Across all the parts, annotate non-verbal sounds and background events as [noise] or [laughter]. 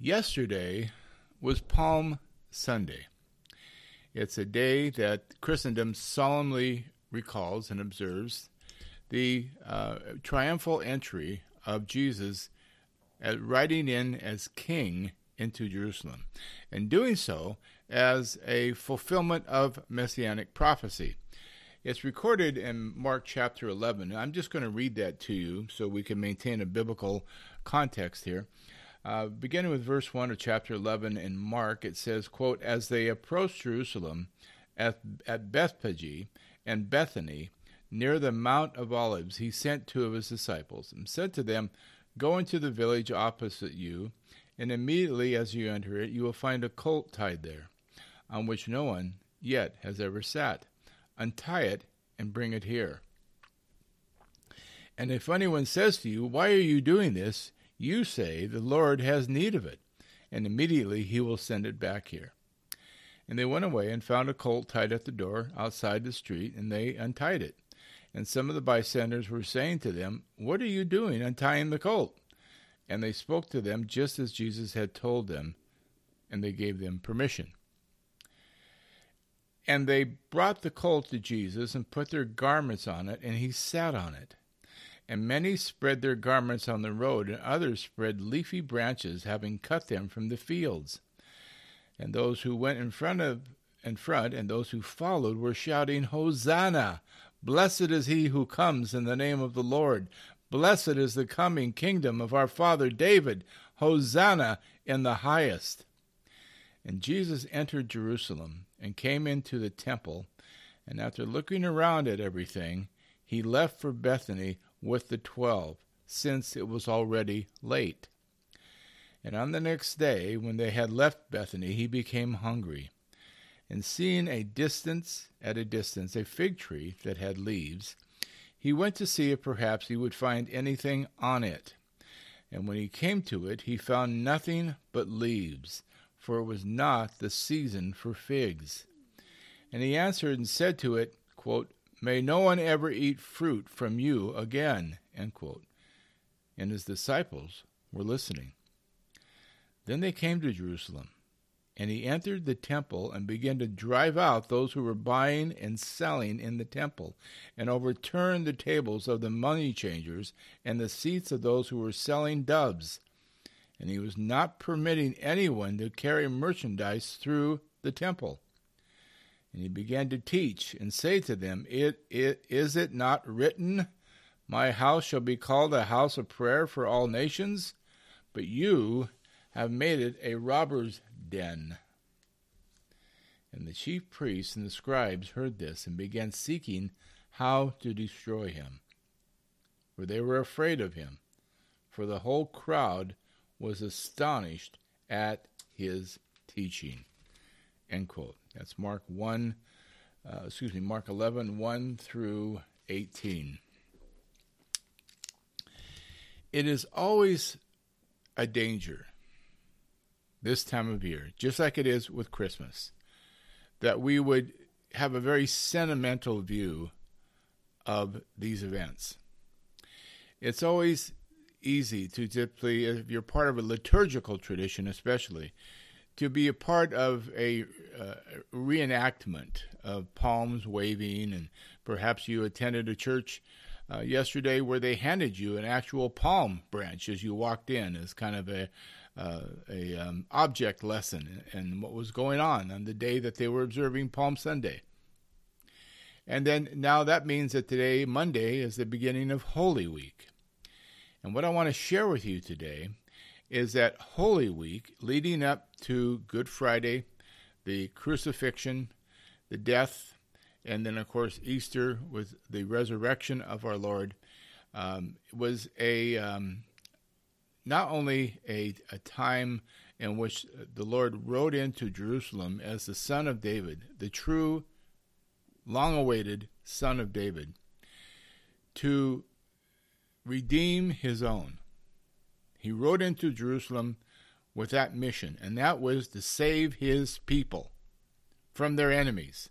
Yesterday was Palm Sunday. It's a day that Christendom solemnly recalls and observes the uh, triumphal entry of Jesus as riding in as king into Jerusalem, and doing so as a fulfillment of messianic prophecy. It's recorded in Mark chapter 11. I'm just going to read that to you so we can maintain a biblical context here. Uh, beginning with verse 1 of chapter 11 in Mark, it says, quote, As they approached Jerusalem at, at Bethphage and Bethany, near the Mount of Olives, he sent two of his disciples and said to them, Go into the village opposite you, and immediately as you enter it, you will find a colt tied there, on which no one yet has ever sat. Untie it and bring it here. And if anyone says to you, Why are you doing this? You say, The Lord has need of it, and immediately he will send it back here. And they went away and found a colt tied at the door outside the street, and they untied it. And some of the bystanders were saying to them, What are you doing untying the colt? And they spoke to them just as Jesus had told them, and they gave them permission. And they brought the colt to Jesus and put their garments on it, and he sat on it. And many spread their garments on the road, and others spread leafy branches, having cut them from the fields. And those who went in front of in front, and those who followed were shouting, Hosanna! Blessed is he who comes in the name of the Lord. Blessed is the coming kingdom of our father David. Hosanna in the highest. And Jesus entered Jerusalem and came into the temple, and after looking around at everything, he left for Bethany with the twelve, since it was already late. And on the next day, when they had left Bethany, he became hungry. And seeing a distance, at a distance, a fig tree that had leaves, he went to see if perhaps he would find anything on it. And when he came to it, he found nothing but leaves, for it was not the season for figs. And he answered and said to it, quote, May no one ever eat fruit from you again. And his disciples were listening. Then they came to Jerusalem, and he entered the temple and began to drive out those who were buying and selling in the temple, and overturned the tables of the money changers and the seats of those who were selling doves. And he was not permitting anyone to carry merchandise through the temple. And he began to teach and say to them, it, it, Is it not written, My house shall be called a house of prayer for all nations? But you have made it a robber's den. And the chief priests and the scribes heard this and began seeking how to destroy him. For they were afraid of him, for the whole crowd was astonished at his teaching. End quote. That's Mark 1, uh, excuse me, Mark 11, 1 through 18. It is always a danger this time of year, just like it is with Christmas, that we would have a very sentimental view of these events. It's always easy to typically, if you're part of a liturgical tradition, especially, to be a part of a uh, reenactment of palms waving, and perhaps you attended a church uh, yesterday where they handed you an actual palm branch as you walked in as kind of a uh, a um, object lesson and what was going on on the day that they were observing Palm Sunday. And then now that means that today, Monday, is the beginning of Holy Week. And what I want to share with you today is that Holy Week leading up to Good Friday, the crucifixion, the death, and then, of course, Easter with the resurrection of our Lord, um, was a um, not only a, a time in which the Lord rode into Jerusalem as the Son of David, the true, long awaited Son of David, to redeem his own he rode into Jerusalem with that mission, and that was to save his people from their enemies.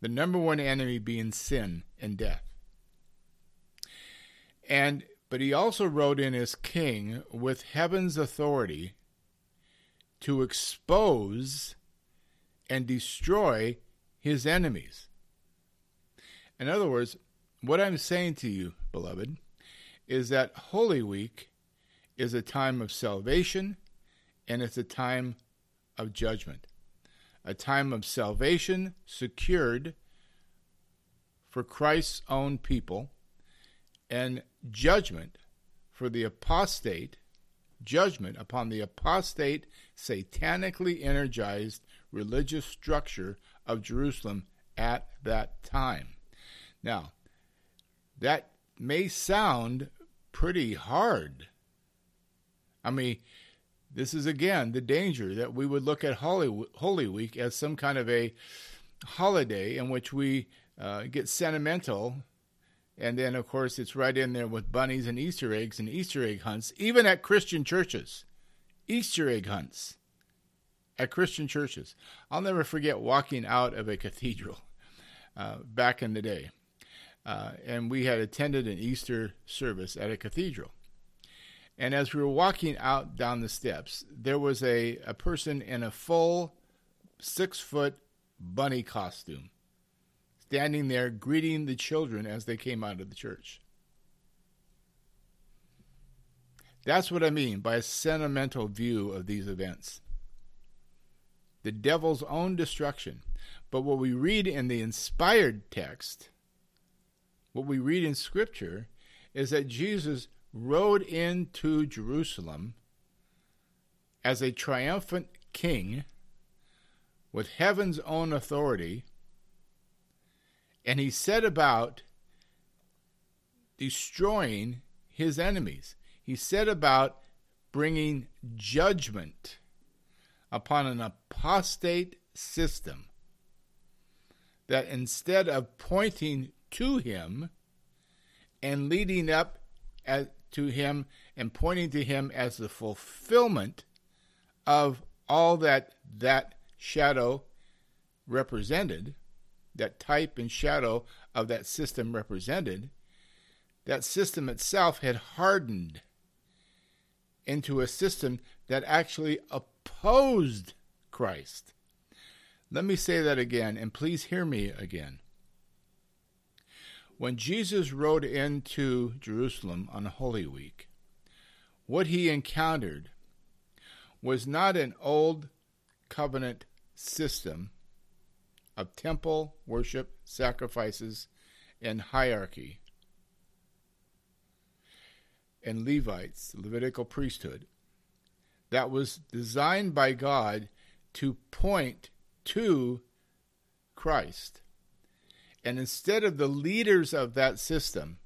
The number one enemy being sin and death. And but he also rode in as king with heaven's authority to expose and destroy his enemies. In other words, what I'm saying to you, beloved, is that Holy Week is a time of salvation and it's a time of judgment. A time of salvation secured for Christ's own people and judgment for the apostate, judgment upon the apostate, satanically energized religious structure of Jerusalem at that time. Now, that may sound pretty hard. I mean, this is again the danger that we would look at Holy, Holy Week as some kind of a holiday in which we uh, get sentimental. And then, of course, it's right in there with bunnies and Easter eggs and Easter egg hunts, even at Christian churches. Easter egg hunts at Christian churches. I'll never forget walking out of a cathedral uh, back in the day. Uh, and we had attended an Easter service at a cathedral. And as we were walking out down the steps, there was a, a person in a full six foot bunny costume standing there greeting the children as they came out of the church. That's what I mean by a sentimental view of these events. The devil's own destruction. But what we read in the inspired text, what we read in Scripture, is that Jesus rode into Jerusalem as a triumphant king with heaven's own authority and he set about destroying his enemies. He set about bringing judgment upon an apostate system that instead of pointing to him and leading up as, to him and pointing to him as the fulfillment of all that that shadow represented, that type and shadow of that system represented, that system itself had hardened into a system that actually opposed Christ. Let me say that again, and please hear me again. When Jesus rode into Jerusalem on Holy Week, what he encountered was not an old covenant system of temple worship, sacrifices, and hierarchy, and Levites, Levitical priesthood, that was designed by God to point to Christ. And instead of the leaders of that system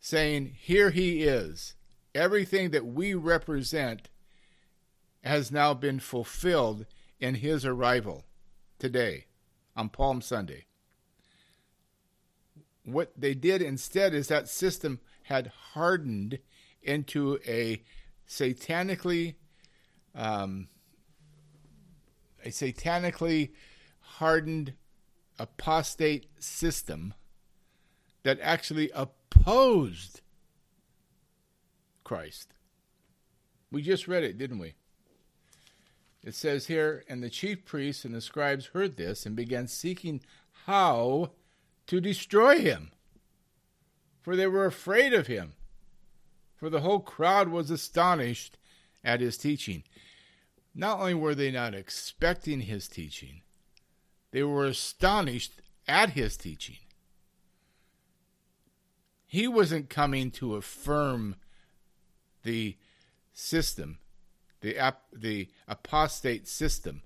saying, Here he is, everything that we represent has now been fulfilled in his arrival today on Palm Sunday. What they did instead is that system had hardened into a satanically um, a satanically hardened apostate system that actually opposed Christ. We just read it, didn't we? It says here, and the chief priests and the scribes heard this and began seeking how to destroy him, for they were afraid of him. For the whole crowd was astonished at his teaching. Not only were they not expecting his teaching, they were astonished at his teaching. He wasn't coming to affirm the system the, ap- the apostate system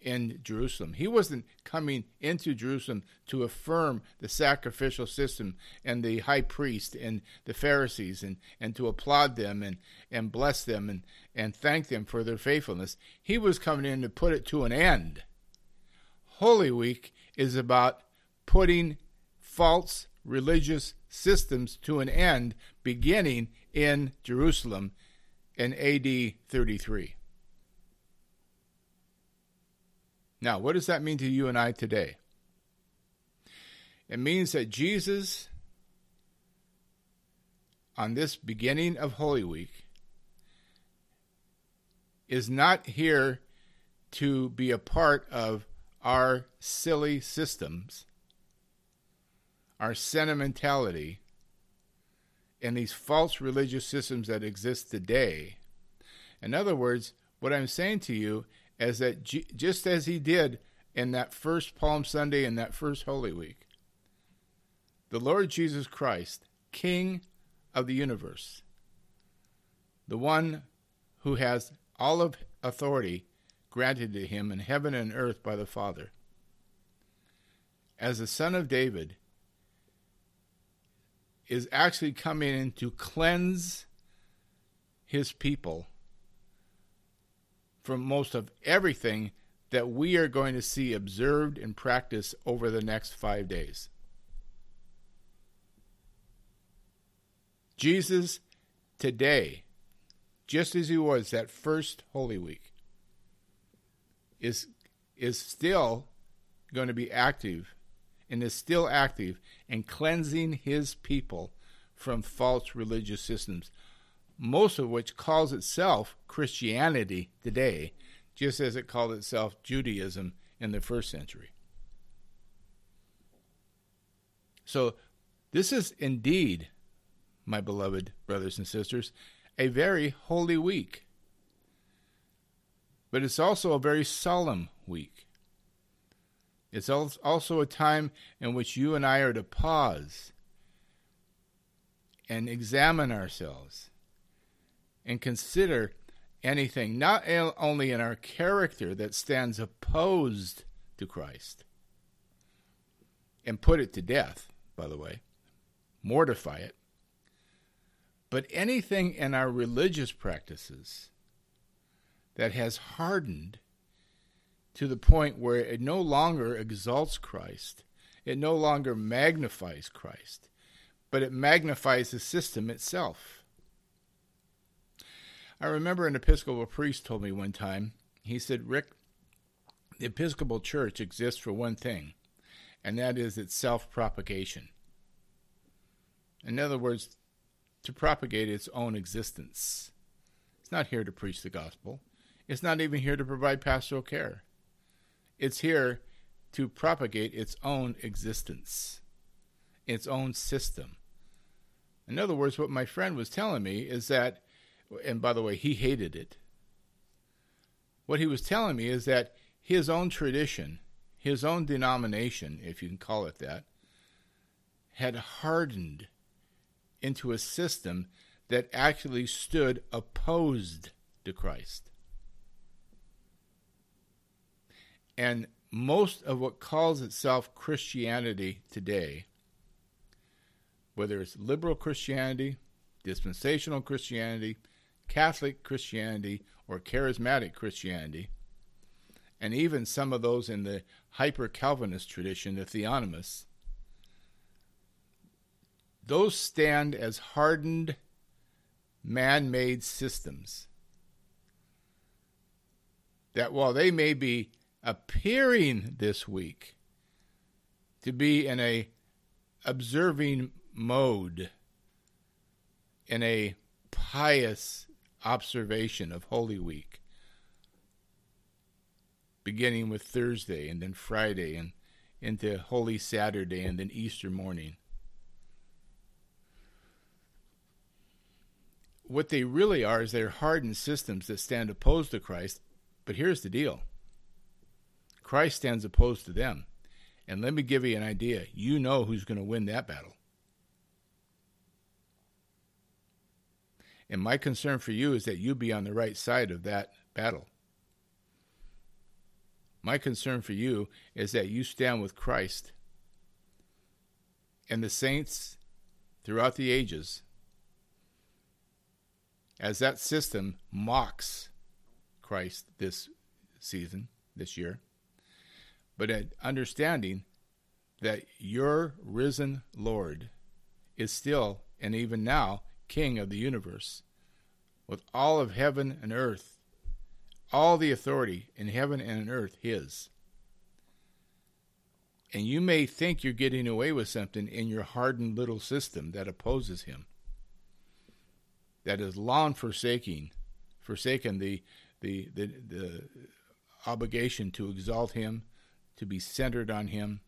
in Jerusalem. He wasn't coming into Jerusalem to affirm the sacrificial system and the high priest and the Pharisees and, and to applaud them and, and bless them and, and thank them for their faithfulness. He was coming in to put it to an end. Holy Week is about putting false religious systems to an end, beginning in Jerusalem in AD 33. Now, what does that mean to you and I today? It means that Jesus, on this beginning of Holy Week, is not here to be a part of our silly systems, our sentimentality, and these false religious systems that exist today. In other words, what I'm saying to you is that G- just as he did in that first Palm Sunday and that first Holy Week, the Lord Jesus Christ, King of the universe, the one who has all of authority granted to him in heaven and earth by the Father. As the Son of David, is actually coming in to cleanse his people from most of everything that we are going to see observed and practiced over the next five days. Jesus today, just as he was that first Holy Week, is, is still going to be active and is still active in cleansing his people from false religious systems, most of which calls itself Christianity today, just as it called itself Judaism in the first century. So, this is indeed, my beloved brothers and sisters, a very holy week. But it's also a very solemn week. It's also a time in which you and I are to pause and examine ourselves and consider anything, not only in our character that stands opposed to Christ, and put it to death, by the way, mortify it, but anything in our religious practices that has hardened to the point where it no longer exalts Christ, it no longer magnifies Christ, but it magnifies the system itself. I remember an Episcopal priest told me one time, he said, Rick, the Episcopal Church exists for one thing, and that is its self propagation. In other words, to propagate its own existence. It's not here to preach the gospel. It's not even here to provide pastoral care. It's here to propagate its own existence, its own system. In other words, what my friend was telling me is that, and by the way, he hated it. What he was telling me is that his own tradition, his own denomination, if you can call it that, had hardened into a system that actually stood opposed to Christ. And most of what calls itself Christianity today, whether it's liberal Christianity, dispensational Christianity, Catholic Christianity, or charismatic Christianity, and even some of those in the hyper Calvinist tradition, the theonomists, those stand as hardened man made systems. That while they may be appearing this week to be in a observing mode in a pious observation of Holy Week, beginning with Thursday and then Friday and into Holy Saturday and then Easter morning. What they really are is they're hardened systems that stand opposed to Christ. But here's the deal Christ stands opposed to them. And let me give you an idea. You know who's going to win that battle. And my concern for you is that you be on the right side of that battle. My concern for you is that you stand with Christ and the saints throughout the ages as that system mocks Christ this season, this year but at understanding that your risen Lord is still and even now King of the universe, with all of heaven and earth, all the authority in heaven and in earth His. And you may think you're getting away with something in your hardened little system that opposes Him, that is long forsaking, forsaken the the, the, the obligation to exalt Him, to be centered on Him,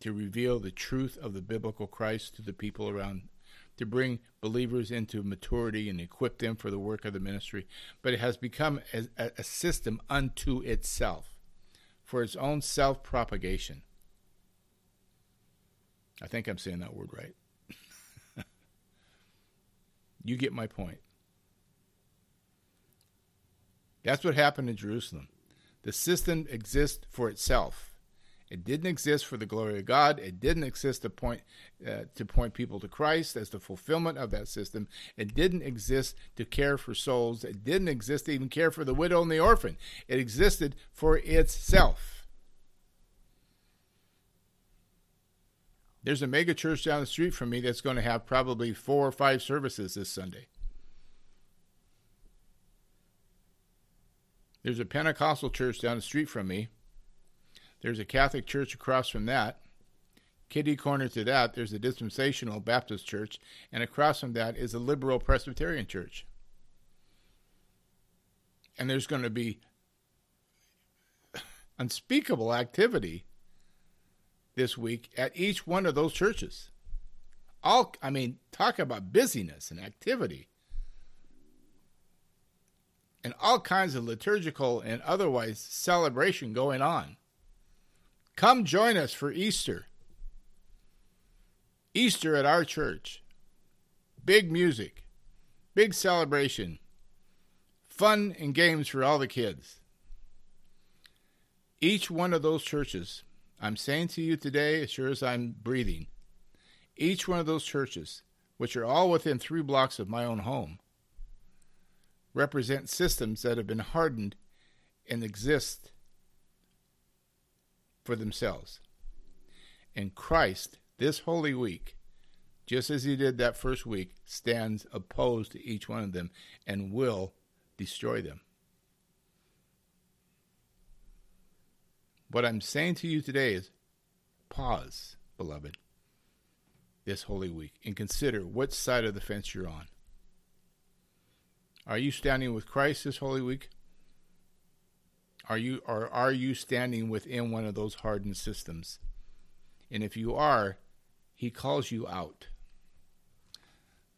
to reveal the truth of the biblical Christ to the people around, to bring believers into maturity and equip them for the work of the ministry. But it has become a, a system unto itself for its own self propagation. I think I'm saying that word right. [laughs] you get my point. That's what happened in Jerusalem. The system exists for itself. It didn't exist for the glory of God. It didn't exist to point uh, to point people to Christ as the fulfillment of that system. It didn't exist to care for souls. It didn't exist to even care for the widow and the orphan. It existed for itself. There's a mega church down the street from me that's going to have probably four or five services this Sunday. There's a Pentecostal church down the street from me. There's a Catholic church across from that. Kitty corner to that, there's a dispensational Baptist church, and across from that is a liberal Presbyterian church. And there's going to be unspeakable activity this week at each one of those churches. All I mean, talk about busyness and activity. And all kinds of liturgical and otherwise celebration going on. Come join us for Easter. Easter at our church. Big music, big celebration, fun and games for all the kids. Each one of those churches I'm saying to you today, as sure as I'm breathing, each one of those churches, which are all within three blocks of my own home, represent systems that have been hardened and exist for themselves. And Christ, this Holy Week, just as he did that first week, stands opposed to each one of them and will destroy them. What I'm saying to you today is pause, beloved, this Holy Week and consider which side of the fence you're on. Are you standing with Christ this Holy Week? Are you or are you standing within one of those hardened systems? And if you are, he calls you out.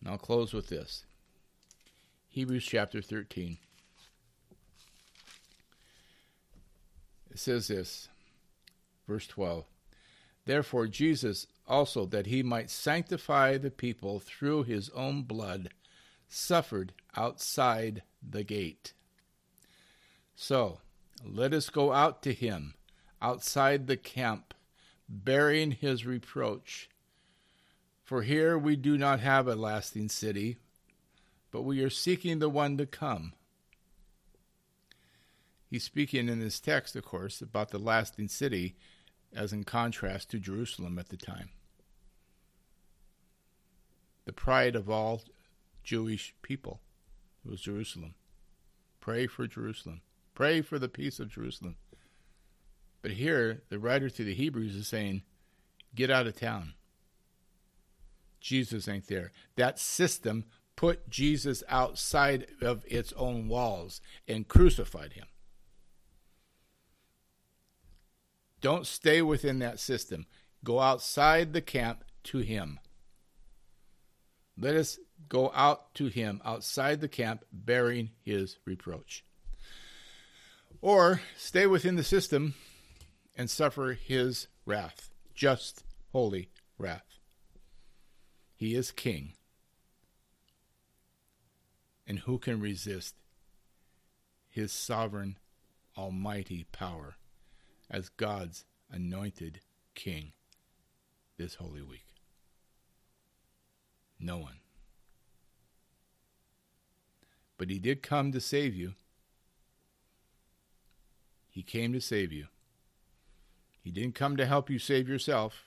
And I'll close with this. Hebrews chapter 13. It says this, verse 12 Therefore, Jesus also, that he might sanctify the people through his own blood, suffered outside the gate. So, let us go out to him outside the camp, bearing his reproach. For here we do not have a lasting city, but we are seeking the one to come. He's speaking in this text, of course, about the lasting city as in contrast to Jerusalem at the time. The pride of all Jewish people It was Jerusalem. Pray for Jerusalem. Pray for the peace of Jerusalem. But here, the writer to the Hebrews is saying, get out of town. Jesus ain't there. That system put Jesus outside of its own walls and crucified him. Don't stay within that system. Go outside the camp to Him. Let us go out to Him outside the camp bearing His reproach. Or stay within the system and suffer His wrath, just, holy wrath. He is King. And who can resist His sovereign, almighty power? as God's anointed king this Holy Week? No one. But he did come to save you. He came to save you. He didn't come to help you save yourself.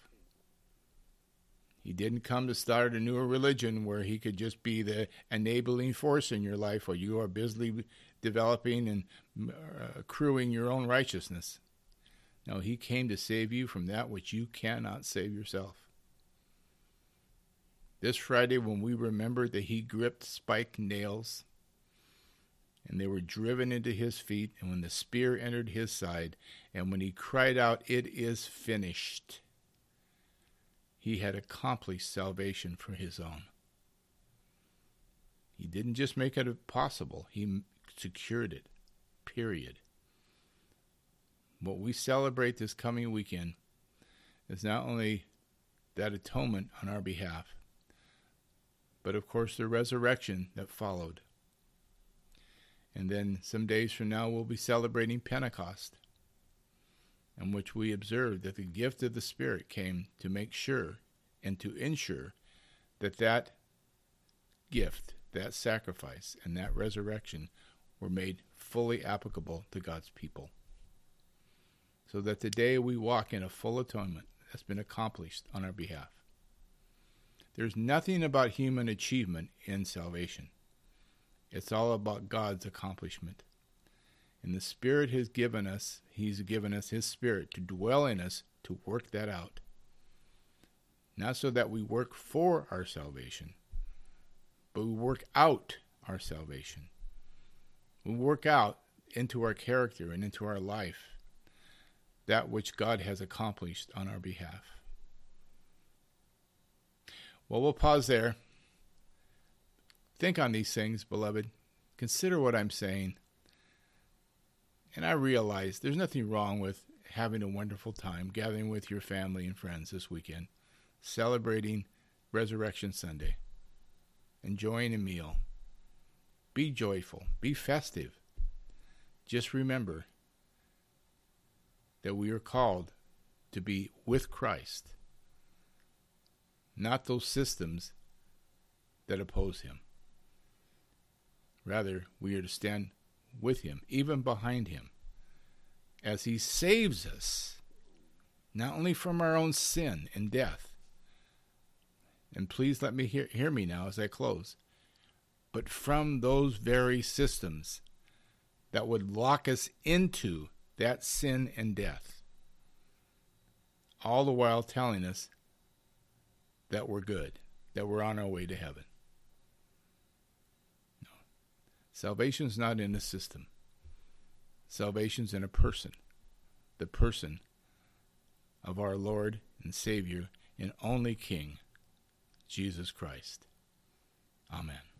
He didn't come to start a newer religion where he could just be the enabling force in your life while you are busily developing and uh, accruing your own righteousness. No, he came to save you from that which you cannot save yourself. This Friday, when we remember that he gripped spike nails and they were driven into his feet, and when the spear entered his side, and when he cried out, It is finished, he had accomplished salvation for his own. He didn't just make it possible, he secured it. Period. What we celebrate this coming weekend is not only that atonement on our behalf, but of course the resurrection that followed. And then some days from now, we'll be celebrating Pentecost, in which we observe that the gift of the Spirit came to make sure and to ensure that that gift, that sacrifice, and that resurrection were made fully applicable to God's people. So that today we walk in a full atonement that's been accomplished on our behalf. There's nothing about human achievement in salvation. It's all about God's accomplishment. And the Spirit has given us, He's given us His Spirit to dwell in us to work that out. Not so that we work for our salvation, but we work out our salvation. We work out into our character and into our life that which God has accomplished on our behalf. Well, we'll pause there. Think on these things, beloved. Consider what I'm saying. And I realize there's nothing wrong with having a wonderful time gathering with your family and friends this weekend, celebrating Resurrection Sunday, enjoying a meal. Be joyful, be festive. Just remember that we are called to be with Christ, not those systems that oppose him. Rather, we are to stand with him, even behind him, as he saves us, not only from our own sin and death. And please let me hear, hear me now as I close, but from those very systems that would lock us into that sin and death. All the while telling us that we're good, that we're on our way to heaven. No. Salvation's not in a system. Salvation's in a person. The person of our Lord and Savior and only King, Jesus Christ. Amen.